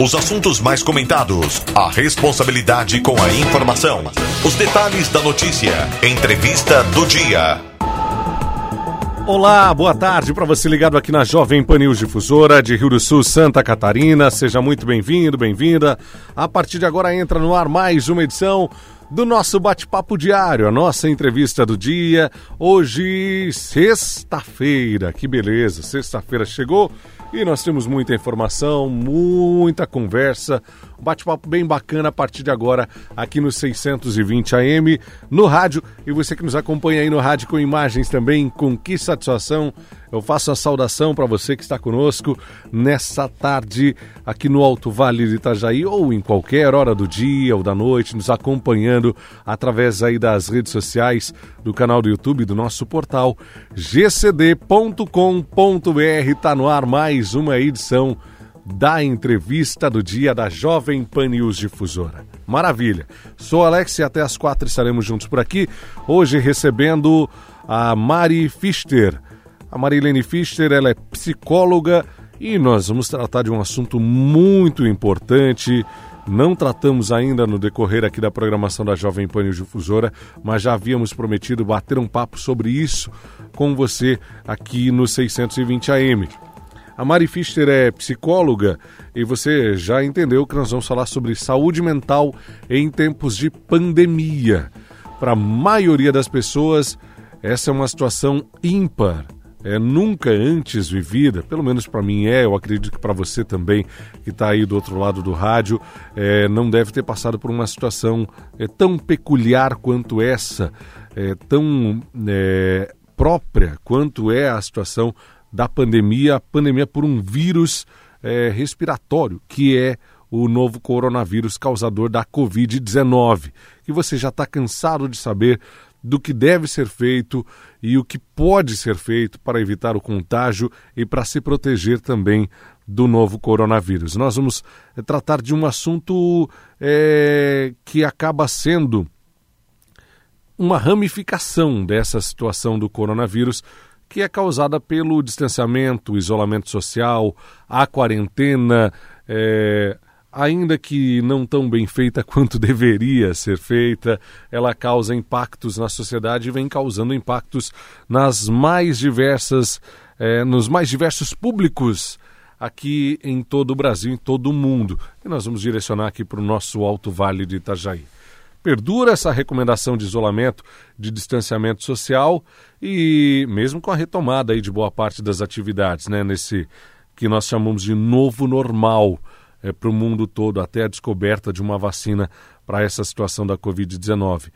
Os assuntos mais comentados, a responsabilidade com a informação, os detalhes da notícia, entrevista do dia. Olá, boa tarde para você ligado aqui na Jovem Pan News Difusora de Rio do Sul, Santa Catarina. Seja muito bem-vindo, bem-vinda. A partir de agora entra no ar mais uma edição do nosso bate-papo diário, a nossa entrevista do dia. Hoje, sexta-feira, que beleza, sexta-feira chegou e nós temos muita informação, muita conversa, um bate-papo bem bacana a partir de agora aqui no 620 AM, no rádio. E você que nos acompanha aí no rádio com imagens também, com que satisfação. Eu faço a saudação para você que está conosco nessa tarde aqui no Alto Vale de Itajaí ou em qualquer hora do dia ou da noite, nos acompanhando através aí das redes sociais, do canal do YouTube, do nosso portal gcd.com.br. Está no ar mais uma edição da entrevista do dia da Jovem Pan News Difusora. Maravilha. Sou Alex e até às quatro estaremos juntos por aqui. Hoje recebendo a Mari Fister. A Marilene Fister, ela é psicóloga e nós vamos tratar de um assunto muito importante. Não tratamos ainda no decorrer aqui da programação da Jovem Pan News Difusora, mas já havíamos prometido bater um papo sobre isso com você aqui no 620 AM. A Mari Fischer é psicóloga e você já entendeu que nós vamos falar sobre saúde mental em tempos de pandemia. Para a maioria das pessoas, essa é uma situação ímpar. É nunca antes vivida, pelo menos para mim é, eu acredito que para você também, que está aí do outro lado do rádio, é, não deve ter passado por uma situação é, tão peculiar quanto essa, é, tão é, própria quanto é a situação da pandemia, a pandemia por um vírus é, respiratório, que é o novo coronavírus causador da Covid-19, que você já está cansado de saber do que deve ser feito e o que pode ser feito para evitar o contágio e para se proteger também do novo coronavírus. Nós vamos é, tratar de um assunto é, que acaba sendo uma ramificação dessa situação do coronavírus, que é causada pelo distanciamento, isolamento social, a quarentena, é, ainda que não tão bem feita quanto deveria ser feita, ela causa impactos na sociedade e vem causando impactos nas mais diversas, é, nos mais diversos públicos aqui em todo o Brasil, em todo o mundo. E nós vamos direcionar aqui para o nosso Alto Vale de Itajaí. Perdura essa recomendação de isolamento, de distanciamento social e mesmo com a retomada aí de boa parte das atividades, né, nesse que nós chamamos de novo normal é, para o mundo todo, até a descoberta de uma vacina para essa situação da Covid-19.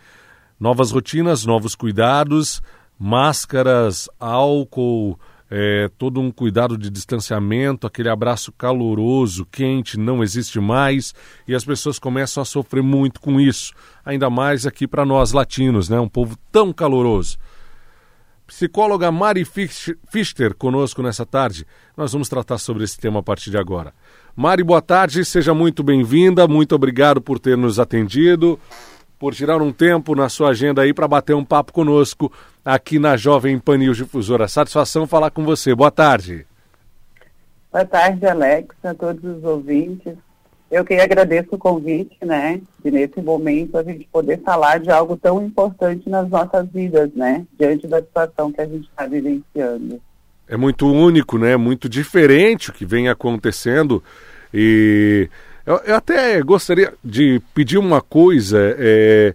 Novas rotinas, novos cuidados, máscaras, álcool, é, todo um cuidado de distanciamento, aquele abraço caloroso, quente, não existe mais, e as pessoas começam a sofrer muito com isso, ainda mais aqui para nós latinos, né? Um povo tão caloroso. Psicóloga Mari Fichter conosco nessa tarde. Nós vamos tratar sobre esse tema a partir de agora. Mari, boa tarde, seja muito bem-vinda, muito obrigado por ter nos atendido por tirar um tempo na sua agenda aí para bater um papo conosco aqui na Jovem Pan News Difusora. Satisfação falar com você. Boa tarde. Boa tarde, Alex, a todos os ouvintes. Eu que agradeço o convite, né, de nesse momento a gente poder falar de algo tão importante nas nossas vidas, né, diante da situação que a gente está vivenciando. É muito único, né, muito diferente o que vem acontecendo e eu, eu até gostaria de pedir uma coisa. É,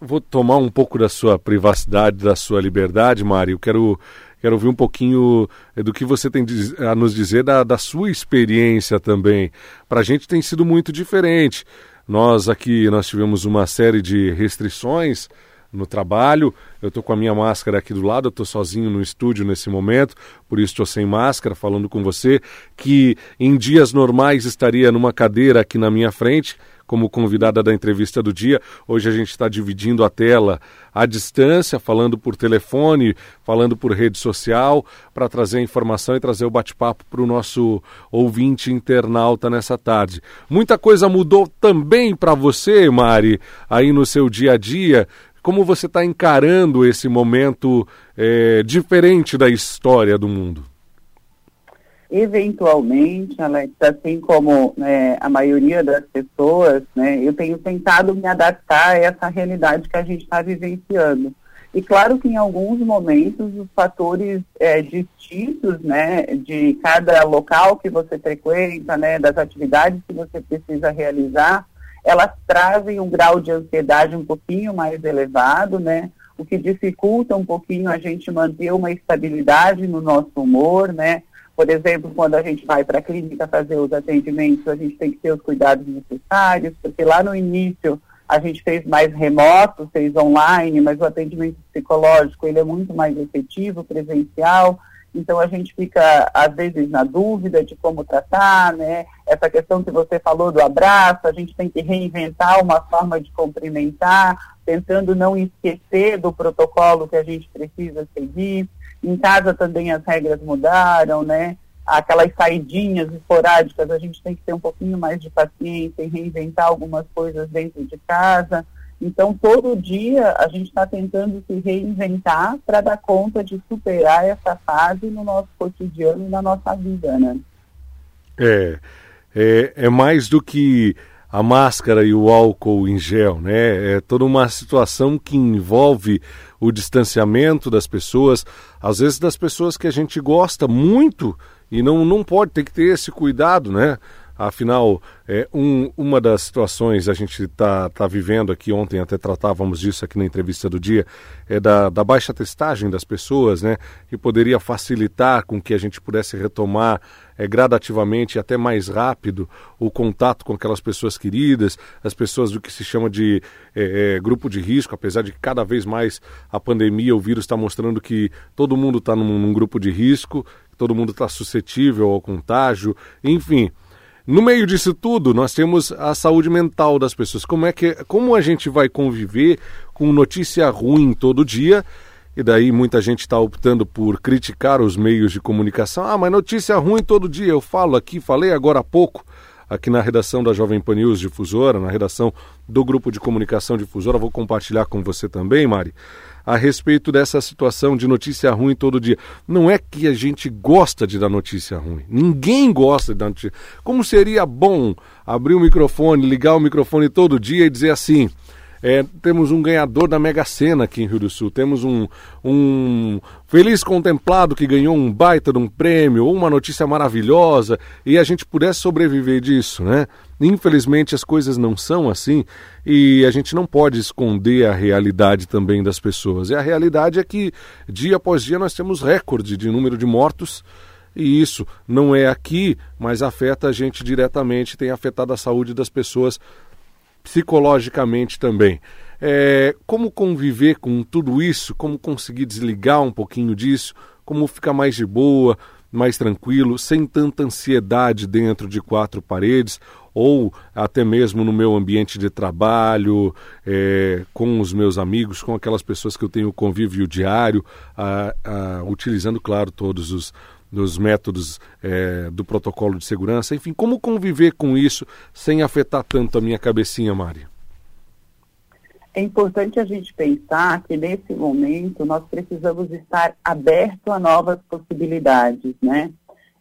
vou tomar um pouco da sua privacidade, da sua liberdade, Mário. Quero, quero ouvir um pouquinho é, do que você tem a nos dizer da, da sua experiência também. Para a gente tem sido muito diferente. Nós aqui nós tivemos uma série de restrições no trabalho. Eu estou com a minha máscara aqui do lado, eu estou sozinho no estúdio nesse momento, por isso estou sem máscara falando com você, que em dias normais estaria numa cadeira aqui na minha frente, como convidada da entrevista do dia. Hoje a gente está dividindo a tela à distância, falando por telefone, falando por rede social, para trazer a informação e trazer o bate-papo para o nosso ouvinte internauta nessa tarde. Muita coisa mudou também para você, Mari, aí no seu dia a dia. Como você está encarando esse momento é, diferente da história do mundo? Eventualmente, Alex, assim como né, a maioria das pessoas, né, eu tenho tentado me adaptar a essa realidade que a gente está vivenciando. E claro que em alguns momentos os fatores é, distintos, né, de cada local que você frequenta, né, das atividades que você precisa realizar, elas trazem um grau de ansiedade um pouquinho mais elevado, né, o que dificulta um pouquinho a gente manter uma estabilidade no nosso humor, né, por exemplo, quando a gente vai para a clínica fazer os atendimentos, a gente tem que ter os cuidados necessários, porque lá no início a gente fez mais remoto, fez online, mas o atendimento psicológico ele é muito mais efetivo, presencial. Então a gente fica às vezes na dúvida de como tratar, né? Essa questão que você falou do abraço, a gente tem que reinventar uma forma de cumprimentar, tentando não esquecer do protocolo que a gente precisa seguir. Em casa também as regras mudaram, né? Aquelas saidinhas esporádicas, a gente tem que ter um pouquinho mais de paciência e reinventar algumas coisas dentro de casa. Então, todo dia a gente está tentando se reinventar para dar conta de superar essa fase no nosso cotidiano e na nossa vida, né? É, é, é mais do que a máscara e o álcool em gel, né? É toda uma situação que envolve o distanciamento das pessoas, às vezes das pessoas que a gente gosta muito e não, não pode ter que ter esse cuidado, né? Afinal, é, um, uma das situações a gente está tá vivendo aqui, ontem até tratávamos disso aqui na entrevista do dia, é da, da baixa testagem das pessoas, né? Que poderia facilitar com que a gente pudesse retomar é, gradativamente até mais rápido o contato com aquelas pessoas queridas, as pessoas do que se chama de é, é, grupo de risco, apesar de cada vez mais a pandemia, o vírus está mostrando que todo mundo está num, num grupo de risco, todo mundo está suscetível ao contágio, enfim. No meio disso tudo, nós temos a saúde mental das pessoas. Como é que como a gente vai conviver com notícia ruim todo dia? E daí muita gente está optando por criticar os meios de comunicação. Ah, mas notícia ruim todo dia. Eu falo aqui, falei agora há pouco, aqui na redação da Jovem Pan News Difusora, na redação do grupo de comunicação Difusora. Vou compartilhar com você também, Mari a respeito dessa situação de notícia ruim todo dia. Não é que a gente gosta de dar notícia ruim. Ninguém gosta de dar notícia. Como seria bom abrir o microfone, ligar o microfone todo dia e dizer assim: é, temos um ganhador da Mega Sena aqui em Rio do Sul, temos um, um feliz contemplado que ganhou um baita de um prêmio, uma notícia maravilhosa, e a gente pudesse sobreviver disso, né? Infelizmente as coisas não são assim e a gente não pode esconder a realidade também das pessoas. E a realidade é que dia após dia nós temos recorde de número de mortos. E isso não é aqui, mas afeta a gente diretamente, tem afetado a saúde das pessoas psicologicamente também. É, como conviver com tudo isso, como conseguir desligar um pouquinho disso, como ficar mais de boa, mais tranquilo, sem tanta ansiedade dentro de quatro paredes, ou até mesmo no meu ambiente de trabalho, é, com os meus amigos, com aquelas pessoas que eu tenho convívio diário, a, a, utilizando, claro, todos os, dos métodos é, do protocolo de segurança, enfim, como conviver com isso sem afetar tanto a minha cabecinha, Mari? É importante a gente pensar que nesse momento nós precisamos estar aberto a novas possibilidades, né?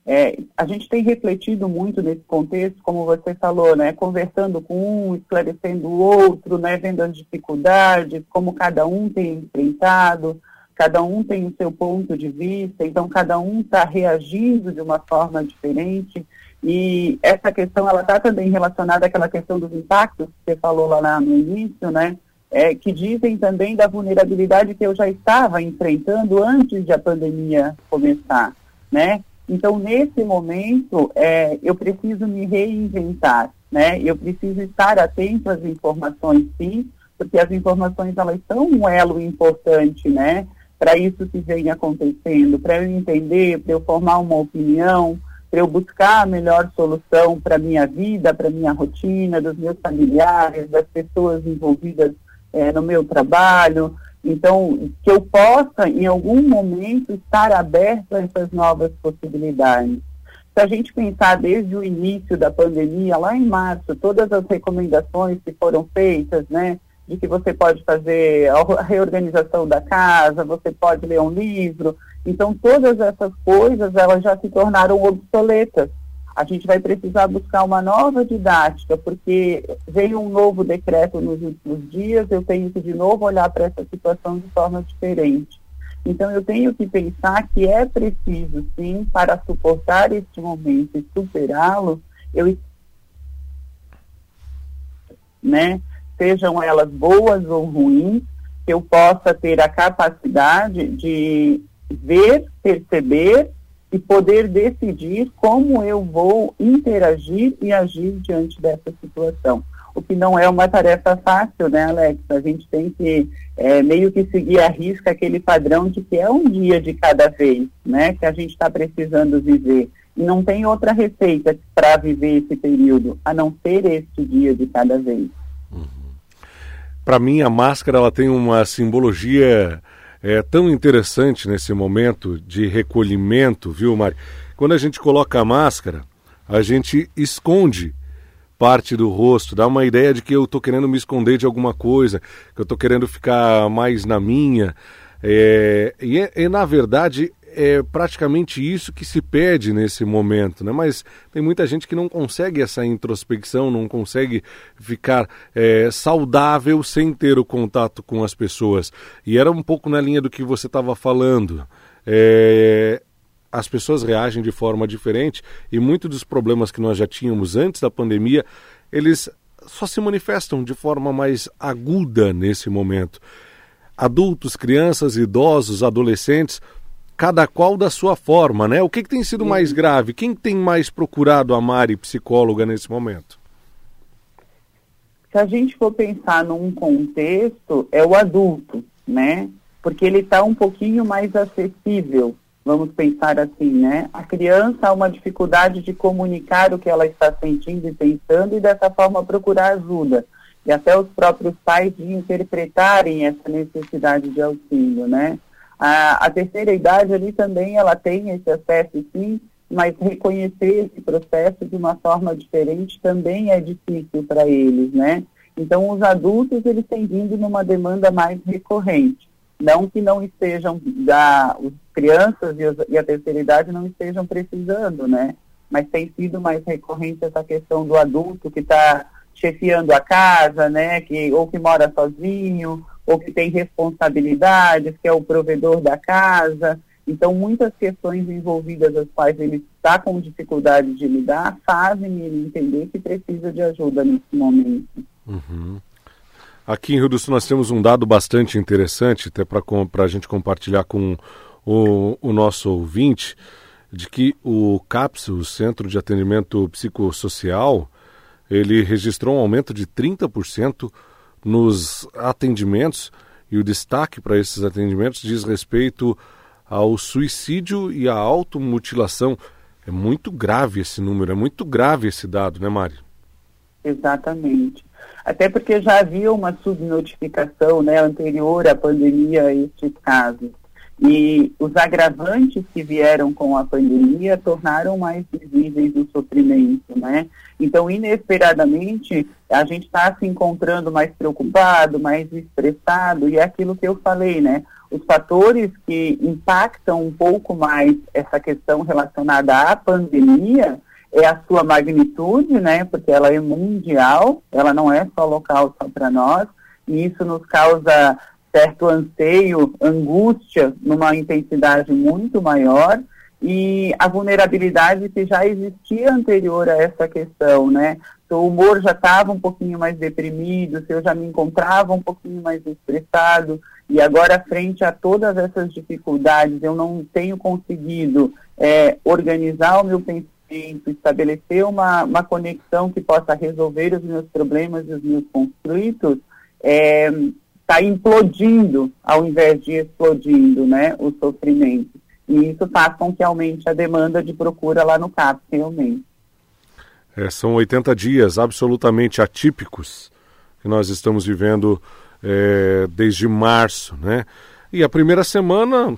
É, a gente tem refletido muito nesse contexto, como você falou, né? Conversando com um, esclarecendo o outro, né? Vendo as dificuldades, como cada um tem enfrentado, cada um tem o seu ponto de vista, então cada um está reagindo de uma forma diferente. E essa questão, ela está também relacionada àquela questão dos impactos que você falou lá no início, né? É, que dizem também da vulnerabilidade que eu já estava enfrentando antes de a pandemia começar, né? Então, nesse momento, é, eu preciso me reinventar, né? Eu preciso estar atento às informações, sim, porque as informações, elas são um elo importante, né? Para isso que vem acontecendo, para eu entender, para eu formar uma opinião, para eu buscar a melhor solução para a minha vida, para a minha rotina, dos meus familiares, das pessoas envolvidas é, no meu trabalho. Então, que eu possa, em algum momento, estar aberto a essas novas possibilidades. Se a gente pensar desde o início da pandemia, lá em março, todas as recomendações que foram feitas, né, de que você pode fazer a reorganização da casa, você pode ler um livro, Então, todas essas coisas, elas já se tornaram obsoletas. A gente vai precisar buscar uma nova didática, porque veio um novo decreto nos últimos dias, eu tenho que de novo olhar para essa situação de forma diferente. Então, eu tenho que pensar que é preciso, sim, para suportar este momento e superá-lo, eu né, sejam elas boas ou ruins, que eu possa ter a capacidade de ver, perceber e poder decidir como eu vou interagir e agir diante dessa situação. O que não é uma tarefa fácil, né, Alex? A gente tem que é, meio que seguir a risca aquele padrão de que é um dia de cada vez, né, que a gente está precisando viver. E não tem outra receita para viver esse período, a não ser este dia de cada vez. Para mim, a máscara ela tem uma simbologia é tão interessante nesse momento de recolhimento, viu, Mari? Quando a gente coloca a máscara, a gente esconde parte do rosto, dá uma ideia de que eu estou querendo me esconder de alguma coisa, que eu estou querendo ficar mais na minha. É, e, é, e, na verdade, é praticamente isso que se pede nesse momento, né? Mas tem muita gente que não consegue essa introspecção, não consegue ficar é, saudável sem ter o contato com as pessoas. E era um pouco na linha do que você estava falando. É, as pessoas reagem de forma diferente e muitos dos problemas que nós já tínhamos antes da pandemia, eles só se manifestam de forma mais aguda nesse momento. Adultos, crianças, idosos, adolescentes cada qual da sua forma, né? O que, que tem sido mais grave? Quem tem mais procurado a Mari, psicóloga, nesse momento? Se a gente for pensar num contexto, é o adulto, né? Porque ele está um pouquinho mais acessível, vamos pensar assim, né? A criança há uma dificuldade de comunicar o que ela está sentindo e pensando e dessa forma procurar ajuda. E até os próprios pais de interpretarem essa necessidade de auxílio, né? A, a terceira idade ali também ela tem esse acesso sim, mas reconhecer esse processo de uma forma diferente também é difícil para eles, né? Então os adultos eles têm vindo numa demanda mais recorrente, não que não estejam da os crianças e, os, e a terceira idade não estejam precisando, né? Mas tem sido mais recorrente essa questão do adulto que está chefiando a casa, né? Que ou que mora sozinho ou que tem responsabilidades, que é o provedor da casa. Então, muitas questões envolvidas as quais ele está com dificuldade de lidar fazem ele entender que precisa de ajuda nesse momento. Uhum. Aqui em Rio do Sul nós temos um dado bastante interessante, até para a gente compartilhar com o, o, nosso ouvinte, de que o CAPS, o Centro de Atendimento Psicossocial, ele registrou um aumento de 30% nos atendimentos e o destaque para esses atendimentos diz respeito ao suicídio e à automutilação. É muito grave esse número, é muito grave esse dado, né, Mari? Exatamente. Até porque já havia uma subnotificação né, anterior à pandemia a estes casos. E os agravantes que vieram com a pandemia tornaram mais visíveis o sofrimento, né? Então, inesperadamente, a gente está se encontrando mais preocupado, mais estressado, e é aquilo que eu falei, né? Os fatores que impactam um pouco mais essa questão relacionada à pandemia é a sua magnitude, né? Porque ela é mundial, ela não é só local, só para nós, e isso nos causa certo anseio, angústia numa intensidade muito maior e a vulnerabilidade que já existia anterior a essa questão, né? Se o humor já estava um pouquinho mais deprimido, se eu já me encontrava um pouquinho mais estressado e agora frente a todas essas dificuldades eu não tenho conseguido é, organizar o meu pensamento, estabelecer uma, uma conexão que possa resolver os meus problemas e os meus conflitos, é, está implodindo ao invés de explodindo né, o sofrimento. E isso faz com que aumente a demanda de procura lá no CAPS, realmente. É, são 80 dias absolutamente atípicos que nós estamos vivendo é, desde março, né? E a primeira semana,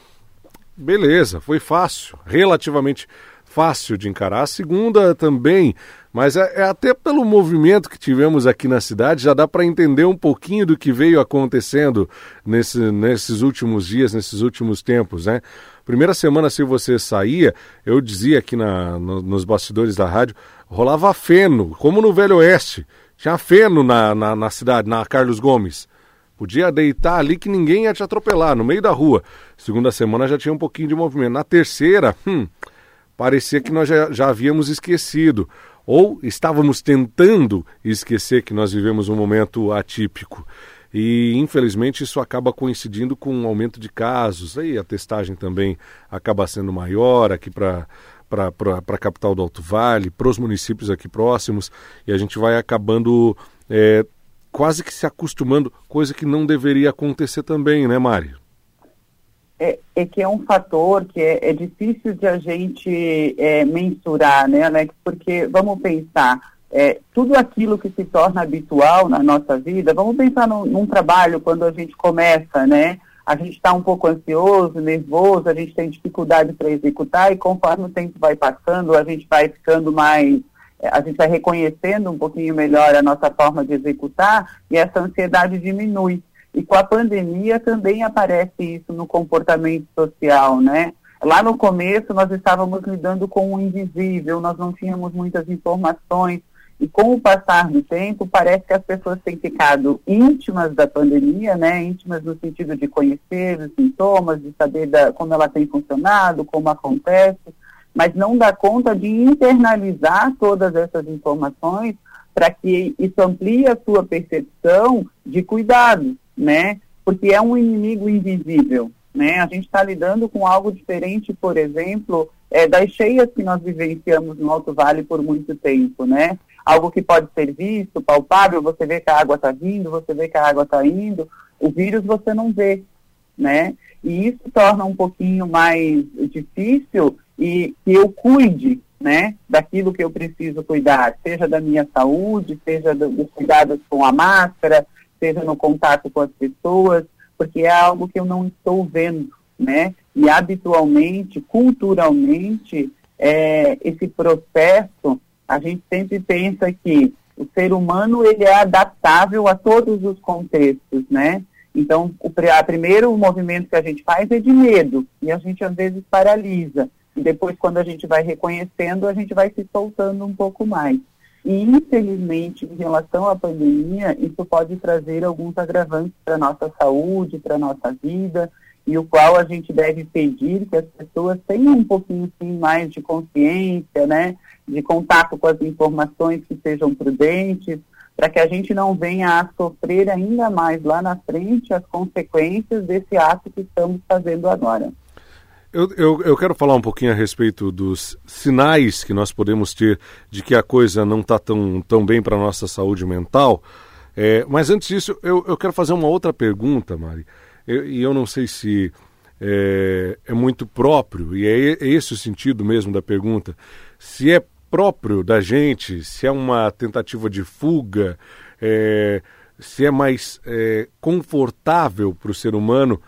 beleza, foi fácil, relativamente fácil de encarar. A segunda também, mas é, é até pelo movimento que tivemos aqui na cidade, já dá para entender um pouquinho do que veio acontecendo nesse, nesses últimos dias, nesses últimos tempos, né? Primeira semana, se você saía, eu dizia aqui na, no, nos bastidores da rádio, rolava feno, como no Velho Oeste. Tinha feno na, na, na cidade, na Carlos Gomes. Podia deitar ali que ninguém ia te atropelar, no meio da rua. Segunda semana já tinha um pouquinho de movimento. Na terceira, hum, parecia que nós já, já havíamos esquecido. Ou estávamos tentando esquecer que nós vivemos um momento atípico. E infelizmente isso acaba coincidindo com um aumento de casos. Aí a testagem também acaba sendo maior aqui para para a capital do Alto Vale, para os municípios aqui próximos, e a gente vai acabando é, quase que se acostumando, coisa que não deveria acontecer também, né, Mário? É, é, que é um fator que é, é difícil de a gente é, mensurar, né, Alex? Porque vamos pensar, é, tudo aquilo que se torna habitual na nossa vida, vamos pensar no, num trabalho quando a gente começa, né? A gente está um pouco ansioso, nervoso, a gente tem dificuldade para executar e conforme o tempo vai passando, a gente vai ficando mais é, a gente vai reconhecendo um pouquinho melhor a nossa forma de executar e essa ansiedade diminui. E com a pandemia também aparece isso no comportamento social, né? Lá no começo nós estávamos lidando com o invisível, nós não tínhamos muitas informações e com o passar do tempo parece que as pessoas têm ficado íntimas da pandemia, né? Íntimas no sentido de conhecer os sintomas, de saber da, como ela tem funcionado, como acontece mas não dá conta de internalizar todas essas informações para que isso amplie a sua percepção de cuidado, né? Porque é um inimigo invisível, né? A gente está lidando com algo diferente, por exemplo, é, das cheias que nós vivenciamos no Alto Vale por muito tempo, né? Algo que pode ser visto, palpável, você vê que a água está vindo, você vê que a água está indo, o vírus você não vê, né? E isso torna um pouquinho mais difícil e que eu cuide né, daquilo que eu preciso cuidar, seja da minha saúde, seja dos cuidados com a máscara, seja no contato com as pessoas, porque é algo que eu não estou vendo, né? E habitualmente, culturalmente, é, esse processo, a gente sempre pensa que o ser humano ele é adaptável a todos os contextos, né? Então, o a primeiro movimento que a gente faz é de medo e a gente às vezes paralisa. E depois, quando a gente vai reconhecendo, a gente vai se soltando um pouco mais. E, infelizmente, em relação à pandemia, isso pode trazer alguns agravantes para a nossa saúde, para a nossa vida, e o qual a gente deve pedir que as pessoas tenham um pouquinho sim, mais de consciência, né, de contato com as informações que sejam prudentes, para que a gente não venha a sofrer ainda mais lá na frente as consequências desse ato que estamos fazendo agora. Eu, eu, eu, quero falar um pouquinho a respeito dos sinais que nós podemos ter de que a coisa não está tão, tão bem para a nossa saúde mental. É, mas antes disso, eu, eu quero fazer uma outra pergunta, Mari. E eu, não sei se é, é muito próprio, e é, é esse o sentido mesmo da pergunta. Se é próprio da gente, se é uma tentativa de fuga, é, se é mais é, confortável para o ser humano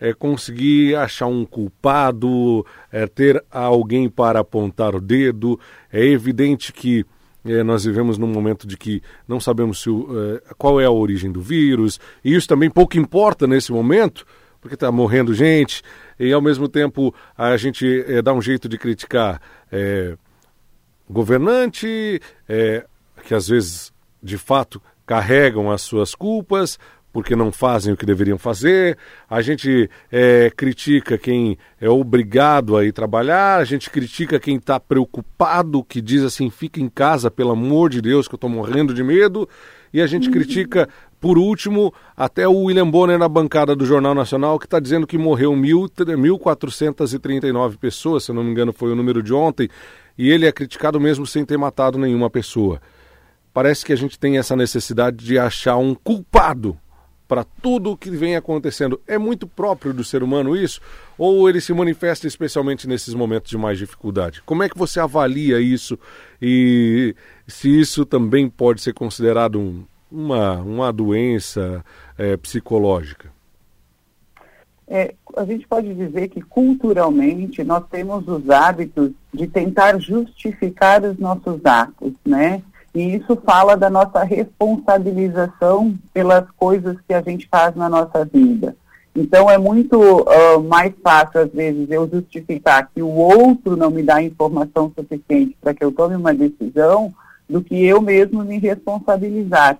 é, conseguir achar um culpado, é, ter alguém para apontar o dedo. É evidente que é, nós vivemos num momento de que não sabemos se o, é, qual é a origem do vírus, e isso também pouco importa nesse momento, porque está morrendo gente, e ao mesmo tempo a gente é, dá um jeito de criticar é, governante, que às vezes de fato carregam as suas culpas, porque não fazem o que deveriam fazer, a gente é, critica quem é obrigado a ir trabalhar, a gente critica quem está preocupado, que diz assim: fica em casa, pelo amor de Deus, que eu estou morrendo de medo, e a gente critica, por último, até o William Bonner na bancada do Jornal Nacional, que está dizendo que morreu 1.439 pessoas, se eu não me engano foi o número de ontem, e ele é criticado mesmo sem ter matado nenhuma pessoa. Parece que a gente tem essa necessidade de achar um culpado para tudo o que vem acontecendo. É muito próprio do ser humano isso? Ou ele se manifesta especialmente nesses momentos de mais dificuldade? Como é que você avalia isso e se isso também pode ser considerado um, uma, uma doença é, psicológica? É, a gente pode dizer que culturalmente nós temos os hábitos de tentar justificar os nossos atos, né? E isso fala da nossa responsabilização pelas coisas que a gente faz na nossa vida. Então é muito uh, mais fácil, às vezes, eu justificar que o outro não me dá informação suficiente para que eu tome uma decisão, do que eu mesmo me responsabilizar.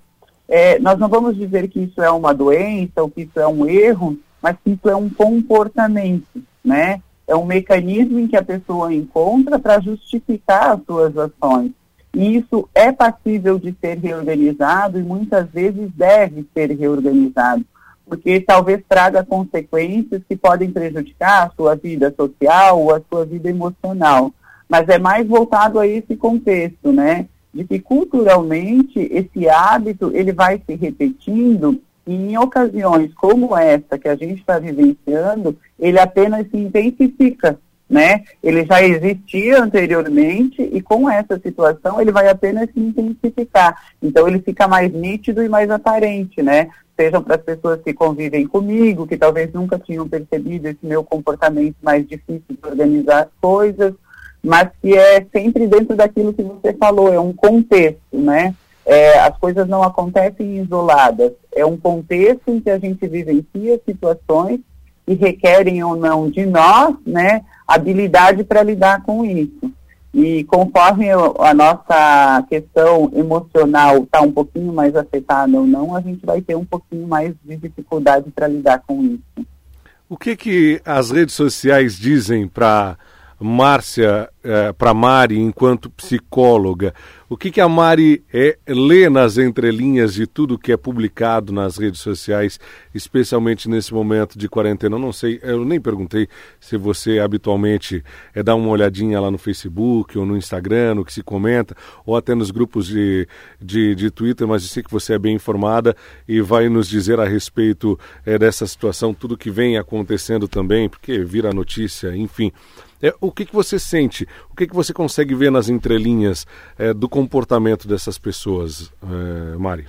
É, nós não vamos dizer que isso é uma doença ou que isso é um erro, mas que isso é um comportamento, né? É um mecanismo em que a pessoa encontra para justificar as suas ações. E isso é passível de ser reorganizado e muitas vezes deve ser reorganizado porque talvez traga consequências que podem prejudicar a sua vida social ou a sua vida emocional. Mas é mais voltado a esse contexto, né? De que culturalmente esse hábito ele vai se repetindo e em ocasiões como essa que a gente está vivenciando, ele apenas se intensifica, né? Ele já existia anteriormente e com essa situação ele vai apenas se intensificar. Então ele fica mais nítido e mais aparente, né? Sejam para as pessoas que convivem comigo, que talvez nunca tinham percebido esse meu comportamento mais difícil de organizar as coisas, mas que é sempre dentro daquilo que você falou, é um contexto, né? É, as coisas não acontecem isoladas, é um contexto em que a gente vivencia situações que requerem ou não de nós, né, habilidade para lidar com isso. E conforme a nossa questão emocional está um pouquinho mais afetada ou não, a gente vai ter um pouquinho mais de dificuldade para lidar com isso. O que, que as redes sociais dizem para Márcia, eh, para Mari, enquanto psicóloga, o que, que a Mari é, lê nas entrelinhas de tudo que é publicado nas redes sociais, especialmente nesse momento de quarentena? Eu não sei, eu nem perguntei se você habitualmente é, dá uma olhadinha lá no Facebook ou no Instagram, no que se comenta, ou até nos grupos de, de, de Twitter, mas eu sei que você é bem informada e vai nos dizer a respeito é, dessa situação, tudo que vem acontecendo também, porque vira notícia, enfim. É, o que, que você sente? O que, que você consegue ver nas entrelinhas é, do comportamento dessas pessoas, é, Mari?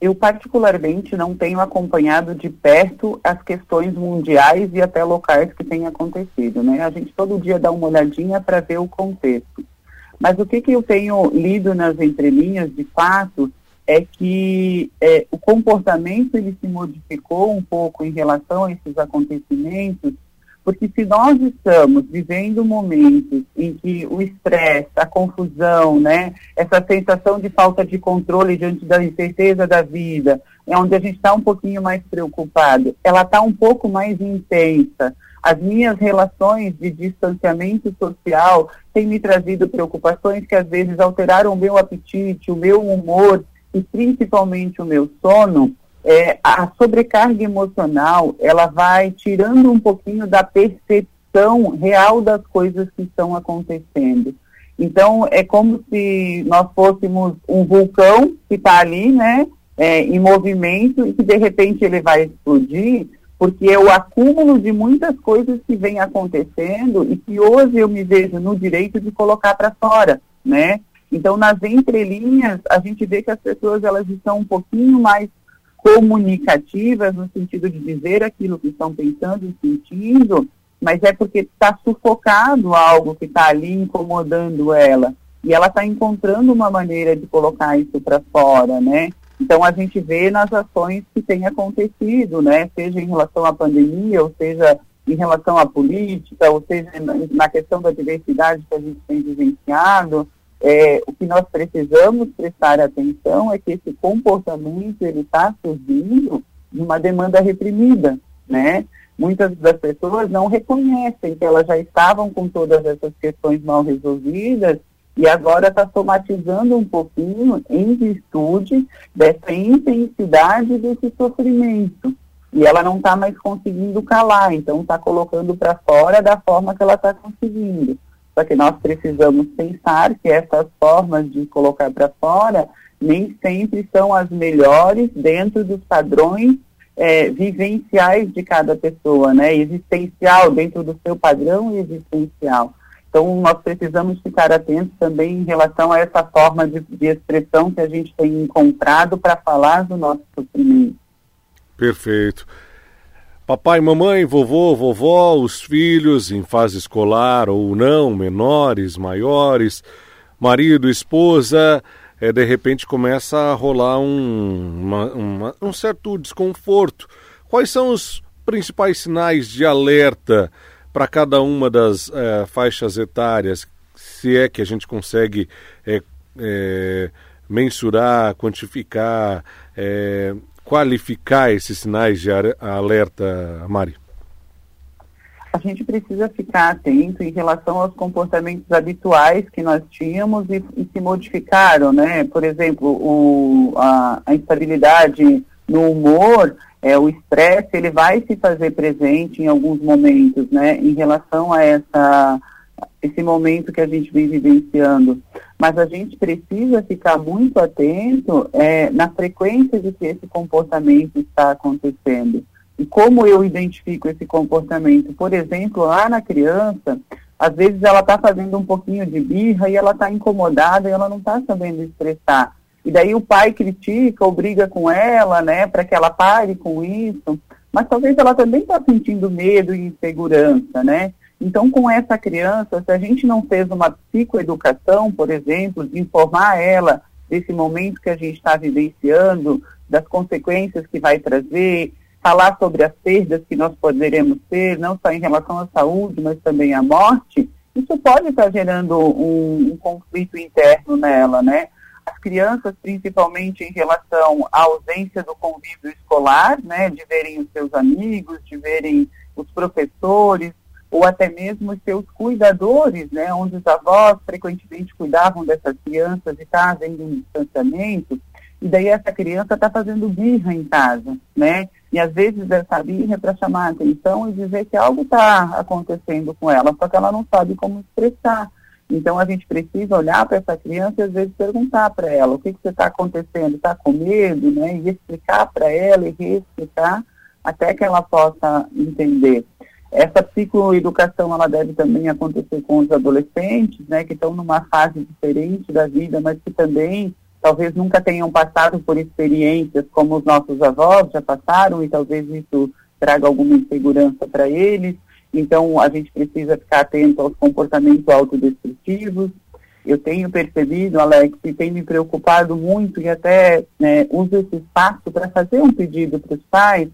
Eu, particularmente, não tenho acompanhado de perto as questões mundiais e até locais que têm acontecido. Né? A gente todo dia dá uma olhadinha para ver o contexto. Mas o que, que eu tenho lido nas entrelinhas, de fato, é que é, o comportamento ele se modificou um pouco em relação a esses acontecimentos porque se nós estamos vivendo momentos em que o estresse, a confusão, né, essa sensação de falta de controle diante da incerteza da vida, é onde a gente está um pouquinho mais preocupado, ela está um pouco mais intensa. As minhas relações de distanciamento social têm me trazido preocupações que às vezes alteraram o meu apetite, o meu humor e principalmente o meu sono é, a sobrecarga emocional ela vai tirando um pouquinho da percepção real das coisas que estão acontecendo. Então é como se nós fôssemos um vulcão que está ali, né, é, em movimento e que de repente ele vai explodir, porque é o acúmulo de muitas coisas que vem acontecendo e que hoje eu me vejo no direito de colocar para fora, né? Então nas entrelinhas a gente vê que as pessoas elas estão um pouquinho mais comunicativas, no sentido de dizer aquilo que estão pensando e sentindo, mas é porque está sufocado algo que está ali incomodando ela. E ela está encontrando uma maneira de colocar isso para fora, né? Então a gente vê nas ações que tem acontecido, né? Seja em relação à pandemia, ou seja em relação à política, ou seja na questão da diversidade que a gente tem vivenciado, é, o que nós precisamos prestar atenção é que esse comportamento ele está surgindo de uma demanda reprimida, né? Muitas das pessoas não reconhecem que elas já estavam com todas essas questões mal resolvidas e agora está somatizando um pouquinho em virtude dessa intensidade desse sofrimento. E ela não está mais conseguindo calar, então está colocando para fora da forma que ela está conseguindo. Só que nós precisamos pensar que essas formas de colocar para fora nem sempre são as melhores dentro dos padrões é, vivenciais de cada pessoa, né? Existencial, dentro do seu padrão existencial. Então, nós precisamos ficar atentos também em relação a essa forma de, de expressão que a gente tem encontrado para falar do nosso sofrimento. Perfeito. Papai, mamãe, vovô, vovó, os filhos em fase escolar ou não, menores, maiores, marido, esposa, é, de repente começa a rolar um, uma, uma, um certo desconforto. Quais são os principais sinais de alerta para cada uma das é, faixas etárias, se é que a gente consegue é, é, mensurar, quantificar, é, qualificar esses sinais de alerta, Mari? A gente precisa ficar atento em relação aos comportamentos habituais que nós tínhamos e, e se modificaram, né? Por exemplo, o, a, a instabilidade no humor, é, o estresse, ele vai se fazer presente em alguns momentos, né? Em relação a essa esse momento que a gente vem vivenciando. Mas a gente precisa ficar muito atento é, na frequência de que esse comportamento está acontecendo. E como eu identifico esse comportamento? Por exemplo, lá na criança, às vezes ela está fazendo um pouquinho de birra e ela está incomodada e ela não está sabendo expressar. E daí o pai critica ou briga com ela, né, para que ela pare com isso. Mas talvez ela também está sentindo medo e insegurança, né? Então, com essa criança, se a gente não fez uma psicoeducação, por exemplo, de informar ela desse momento que a gente está vivenciando, das consequências que vai trazer, falar sobre as perdas que nós poderemos ter, não só em relação à saúde, mas também à morte, isso pode estar gerando um, um conflito interno nela, né? As crianças, principalmente em relação à ausência do convívio escolar, né, de verem os seus amigos, de verem os professores, ou até mesmo os seus cuidadores, né, onde os avós frequentemente cuidavam dessas crianças e está havendo um distanciamento, e daí essa criança está fazendo birra em casa, né? E às vezes essa birra é para chamar a atenção e dizer que algo está acontecendo com ela, só que ela não sabe como expressar. Então a gente precisa olhar para essa criança e às vezes perguntar para ela o que que está acontecendo, está com medo, né? E explicar para ela e reexplicar até que ela possa entender. Essa psicoeducação ela deve também acontecer com os adolescentes, né, que estão numa fase diferente da vida, mas que também talvez nunca tenham passado por experiências como os nossos avós já passaram e talvez isso traga alguma insegurança para eles. Então a gente precisa ficar atento aos comportamentos autodestrutivos. Eu tenho percebido, Alex, e tem me preocupado muito e até né, uso esse espaço para fazer um pedido para os pais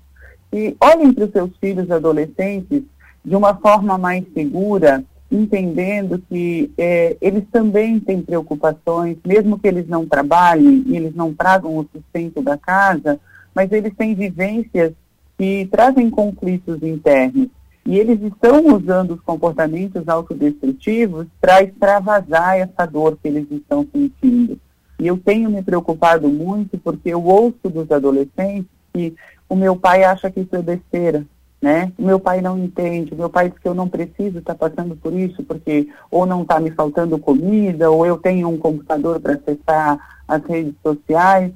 que olhem para os seus filhos adolescentes de uma forma mais segura, entendendo que é, eles também têm preocupações, mesmo que eles não trabalhem e eles não tragam o sustento da casa, mas eles têm vivências que trazem conflitos internos. E eles estão usando os comportamentos autodestrutivos para extravasar essa dor que eles estão sentindo. E eu tenho me preocupado muito porque eu ouço dos adolescentes que o meu pai acha que isso é besteira, né? O meu pai não entende, o meu pai diz que eu não preciso estar tá passando por isso, porque ou não está me faltando comida, ou eu tenho um computador para acessar as redes sociais,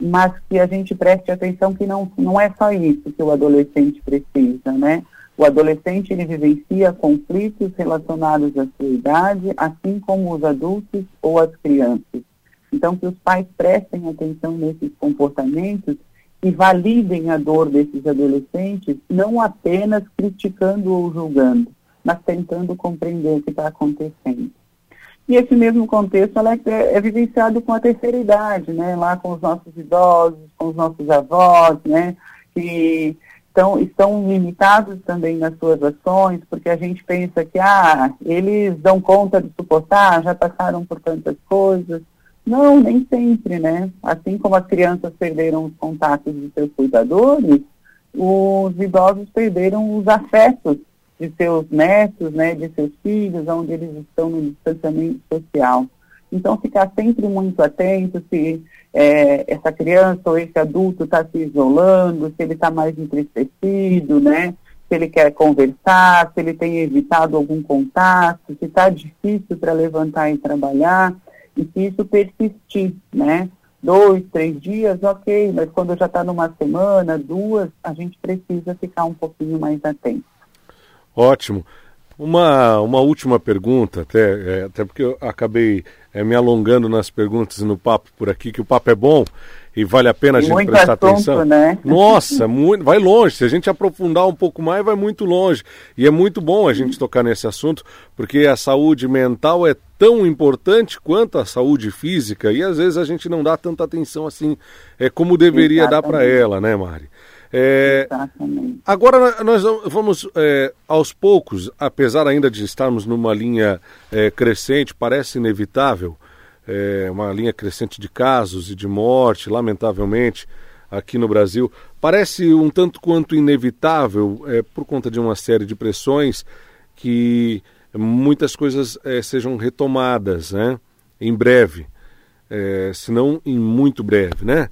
mas que a gente preste atenção que não, não é só isso que o adolescente precisa, né? O adolescente ele vivencia conflitos relacionados à sua idade, assim como os adultos ou as crianças. Então, que os pais prestem atenção nesses comportamentos e validem a dor desses adolescentes, não apenas criticando ou julgando, mas tentando compreender o que está acontecendo. E esse mesmo contexto é, é, vivenciado com a terceira idade, né? lá com os nossos idosos, com os nossos avós, né? que estão, estão limitados também nas suas ações, porque a gente pensa que ah, eles dão conta de suportar, já passaram por tantas coisas, não, nem sempre, né? Assim como as crianças perderam os contatos de seus cuidadores, os idosos perderam os afetos de seus netos, né, de seus filhos, onde eles estão no distanciamento social. Então, ficar sempre muito atento se é, essa criança ou esse adulto está se isolando, se ele está mais entristecido, né? Se ele quer conversar, se ele tem evitado algum contato, se está difícil para levantar e trabalhar e se isso persistir, né? Dois, três dias, ok, mas quando já está numa semana, duas, a gente precisa ficar um pouquinho mais atento. Ótimo. Uma, uma última pergunta, até, é, até porque eu acabei é, me alongando nas perguntas e no papo por aqui, que o papo é bom e vale a pena a gente muito prestar assunto, atenção. Né? Nossa, muito, vai longe. Se a gente aprofundar um pouco mais, vai muito longe. E é muito bom a gente tocar nesse assunto, porque a saúde mental é tão importante quanto a saúde física e às vezes a gente não dá tanta atenção assim é como deveria Exatamente. dar para ela, né, Mari? É, Exatamente. Agora nós vamos é, aos poucos, apesar ainda de estarmos numa linha é, crescente, parece inevitável, é, uma linha crescente de casos e de morte, lamentavelmente, aqui no Brasil. Parece um tanto quanto inevitável, é, por conta de uma série de pressões, que muitas coisas é, sejam retomadas né, em breve, se não em muito breve. Né?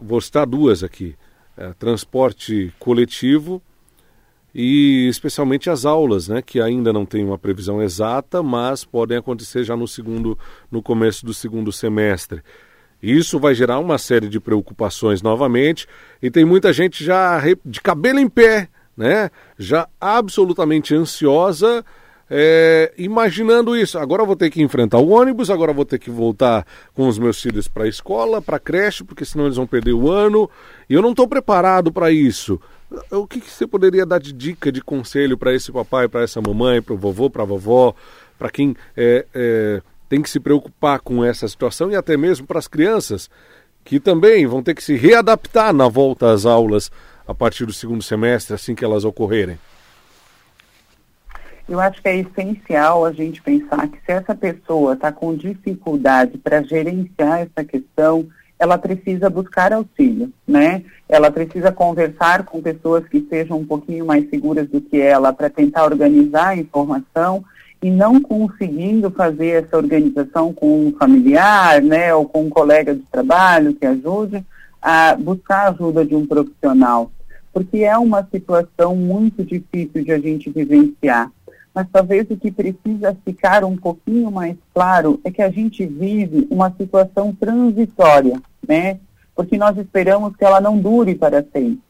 Vou citar duas aqui é, transporte coletivo e especialmente as aulas, né, que ainda não tem uma previsão exata, mas podem acontecer já no segundo, no começo do segundo semestre. Isso vai gerar uma série de preocupações novamente e tem muita gente já de cabelo em pé, né, já absolutamente ansiosa é, imaginando isso. Agora vou ter que enfrentar o ônibus, agora vou ter que voltar com os meus filhos para a escola, para a creche, porque senão eles vão perder o ano. E eu não estou preparado para isso. O que, que, você poderia dar de dica, de conselho para esse papai, para essa mamãe, para o vovô, para a vovó, para quem é, é, tem que se preocupar com essa situação e até mesmo para as crianças que também vão ter que se readaptar na volta às aulas a partir do segundo semestre, assim que elas ocorrerem? Eu acho que é essencial a gente pensar que se essa pessoa está com dificuldade para gerenciar essa questão, ela precisa buscar auxílio, né? Ela precisa conversar com pessoas que sejam um pouquinho mais seguras do que ela para tentar organizar a informação e não conseguindo fazer essa organização com um familiar, né, ou com um colega de trabalho que ajude, a buscar a ajuda de um profissional, porque é uma situação muito difícil de a gente vivenciar mas talvez o que precisa ficar um pouquinho mais claro é que a gente vive uma situação transitória, né? Porque nós esperamos que ela não dure para sempre.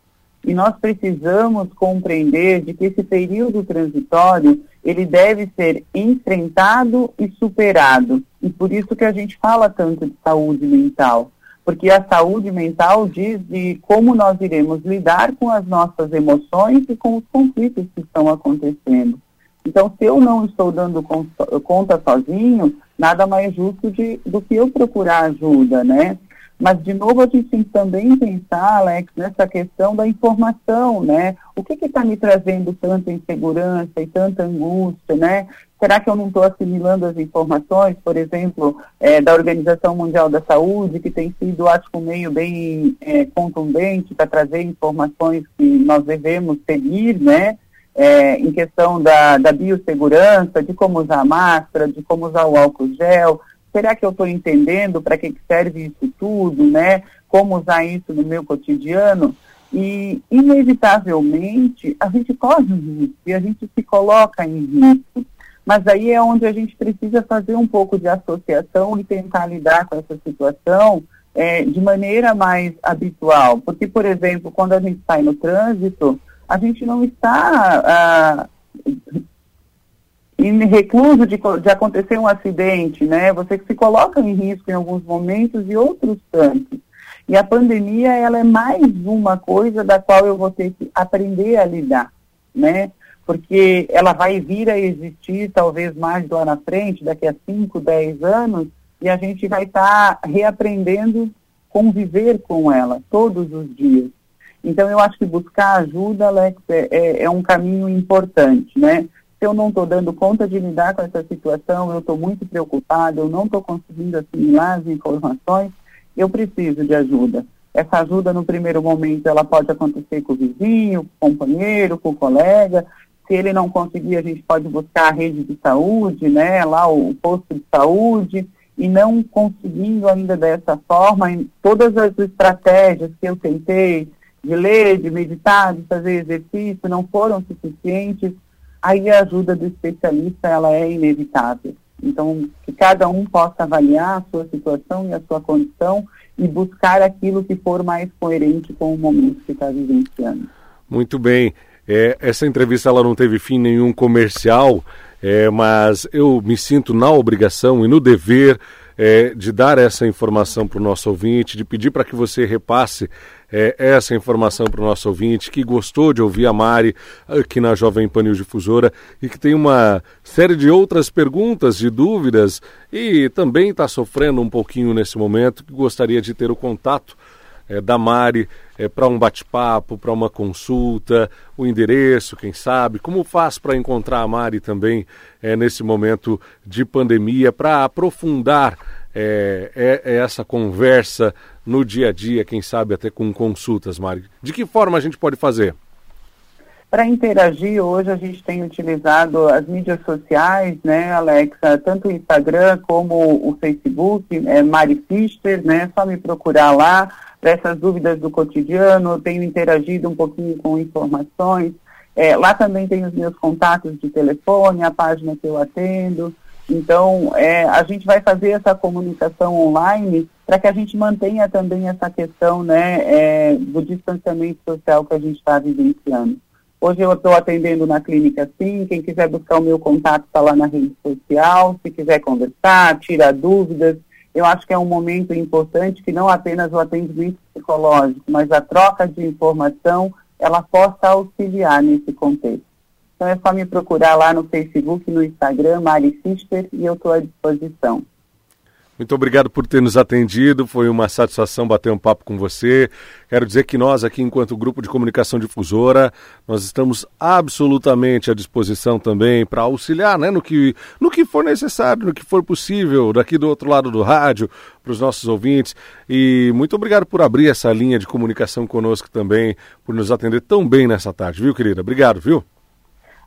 E nós precisamos compreender de que esse período transitório, ele deve ser enfrentado e superado. E por isso que a gente fala tanto de saúde mental. Porque a saúde mental diz de como nós iremos lidar com as nossas emoções e com os conflitos que estão acontecendo. Então, se eu não estou dando conta sozinho, nada mais justo de, do que eu procurar ajuda, né? Mas, de novo, a gente tem que também pensar, Alex, nessa questão da informação, né? O que está me trazendo tanta insegurança e tanta angústia, né? Será que eu não estou assimilando as informações, por exemplo, é, da Organização Mundial da Saúde, que tem sido, acho que, um meio bem é, contundente para trazer informações que nós devemos seguir, né? É, em questão da, da biossegurança, de como usar a máscara, de como usar o álcool gel. Será que eu estou entendendo para que serve isso tudo, né? Como usar isso no meu cotidiano? E, inevitavelmente, a gente corre um risco e a gente se coloca em risco. Mas aí é onde a gente precisa fazer um pouco de associação e tentar lidar com essa situação é, de maneira mais habitual. Porque, por exemplo, quando a gente sai no trânsito, a gente não está ah, em recluso de, de acontecer um acidente, né? Você se coloca em risco em alguns momentos e outros tantos. E a pandemia, ela é mais uma coisa da qual eu vou ter que aprender a lidar, né? Porque ela vai vir a existir talvez mais lá na frente, daqui a 5, 10 anos, e a gente vai estar tá reaprendendo conviver com ela todos os dias. Então, eu acho que buscar ajuda, Alex, é, é, é um caminho importante, né? Se eu não estou dando conta de lidar com essa situação, eu estou muito preocupada, eu não estou conseguindo assimilar as informações, eu preciso de ajuda. Essa ajuda, no primeiro momento, ela pode acontecer com o vizinho, com o companheiro, com o colega. Se ele não conseguir, a gente pode buscar a rede de saúde, né? Lá o posto de saúde e não conseguindo ainda dessa forma, todas as estratégias que eu tentei, de ler, de meditar, de fazer exercício não foram suficientes, aí a ajuda do especialista ela é inevitável. Então, que cada um possa avaliar a sua situação e a sua condição e buscar aquilo que for mais coerente com o momento que está vivenciando. Muito bem. É, essa entrevista ela não teve fim nenhum comercial, é, mas eu me sinto na obrigação e no dever é, de dar essa informação para o nosso ouvinte, de pedir para que você repasse é, essa informação para o nosso ouvinte que gostou de ouvir a Mari aqui na Jovem Panil Difusora e que tem uma série de outras perguntas, de dúvidas e também está sofrendo um pouquinho nesse momento, que gostaria de ter o contato é, da Mari é, para um bate-papo, para uma consulta, o endereço, quem sabe? Como faz para encontrar a Mari também é, nesse momento de pandemia, para aprofundar é, é, essa conversa no dia a dia, quem sabe até com consultas, Mari? De que forma a gente pode fazer? Para interagir, hoje a gente tem utilizado as mídias sociais, né, Alexa, tanto o Instagram como o Facebook, é Mari Fister, né, só me procurar lá para essas dúvidas do cotidiano, tenho interagido um pouquinho com informações, é, lá também tem os meus contatos de telefone, a página que eu atendo, então é, a gente vai fazer essa comunicação online para que a gente mantenha também essa questão né, é, do distanciamento social que a gente está vivenciando. Hoje eu estou atendendo na clínica sim, quem quiser buscar o meu contato está lá na rede social, se quiser conversar, tirar dúvidas. Eu acho que é um momento importante que não apenas o atendimento psicológico, mas a troca de informação, ela possa auxiliar nesse contexto. Então é só me procurar lá no Facebook, no Instagram, Mari Sister, e eu estou à disposição. Muito obrigado por ter nos atendido, foi uma satisfação bater um papo com você. Quero dizer que nós aqui, enquanto Grupo de Comunicação Difusora, nós estamos absolutamente à disposição também para auxiliar né, no, que, no que for necessário, no que for possível, daqui do outro lado do rádio, para os nossos ouvintes. E muito obrigado por abrir essa linha de comunicação conosco também, por nos atender tão bem nessa tarde, viu, querida? Obrigado, viu?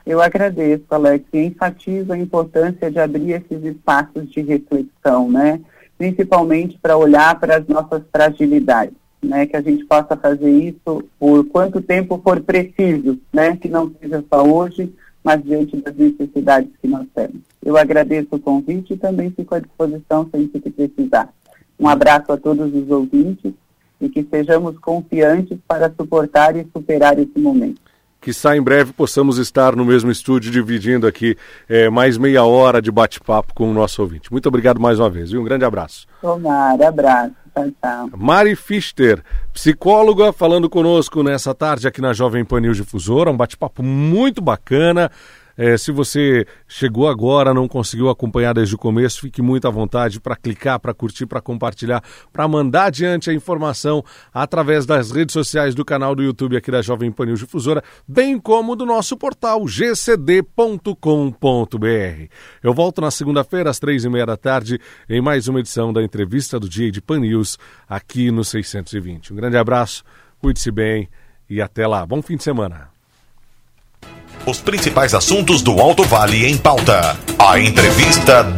Eu agradeço, Alex, e enfatizo a importância de abrir esses espaços de reflexão, né? Principalmente para olhar para as nossas fragilidades, né? Que a gente possa fazer isso por quanto tempo for preciso, né? Que não seja só hoje, mas diante das necessidades que nós temos. Eu agradeço o convite e também fico à disposição sempre que precisar. Um abraço a todos os ouvintes e que sejamos confiantes para suportar e superar esse momento que em breve possamos estar no mesmo estúdio dividindo aqui é, mais meia hora de bate-papo com o nosso ouvinte. Muito obrigado mais uma vez e um grande abraço. Tomara, abraço. Tchau, tchau. Mari Fichter, psicóloga, falando conosco nessa tarde aqui na Jovem Pan News Difusora, um bate-papo muito bacana. É, se você chegou agora, não conseguiu acompanhar desde o começo, fique muito à vontade para clicar, para curtir, para compartilhar, para mandar adiante a informação através das redes sociais do canal do YouTube aqui da Jovem Pan News Difusora, bem como do nosso portal gcd.com.br. Eu volto na segunda-feira, às três e meia da tarde, em mais uma edição da entrevista do dia de Pan News, aqui no 620. Um grande abraço, cuide-se bem e até lá. Bom fim de semana. Os principais assuntos do Alto Vale em pauta. A entrevista do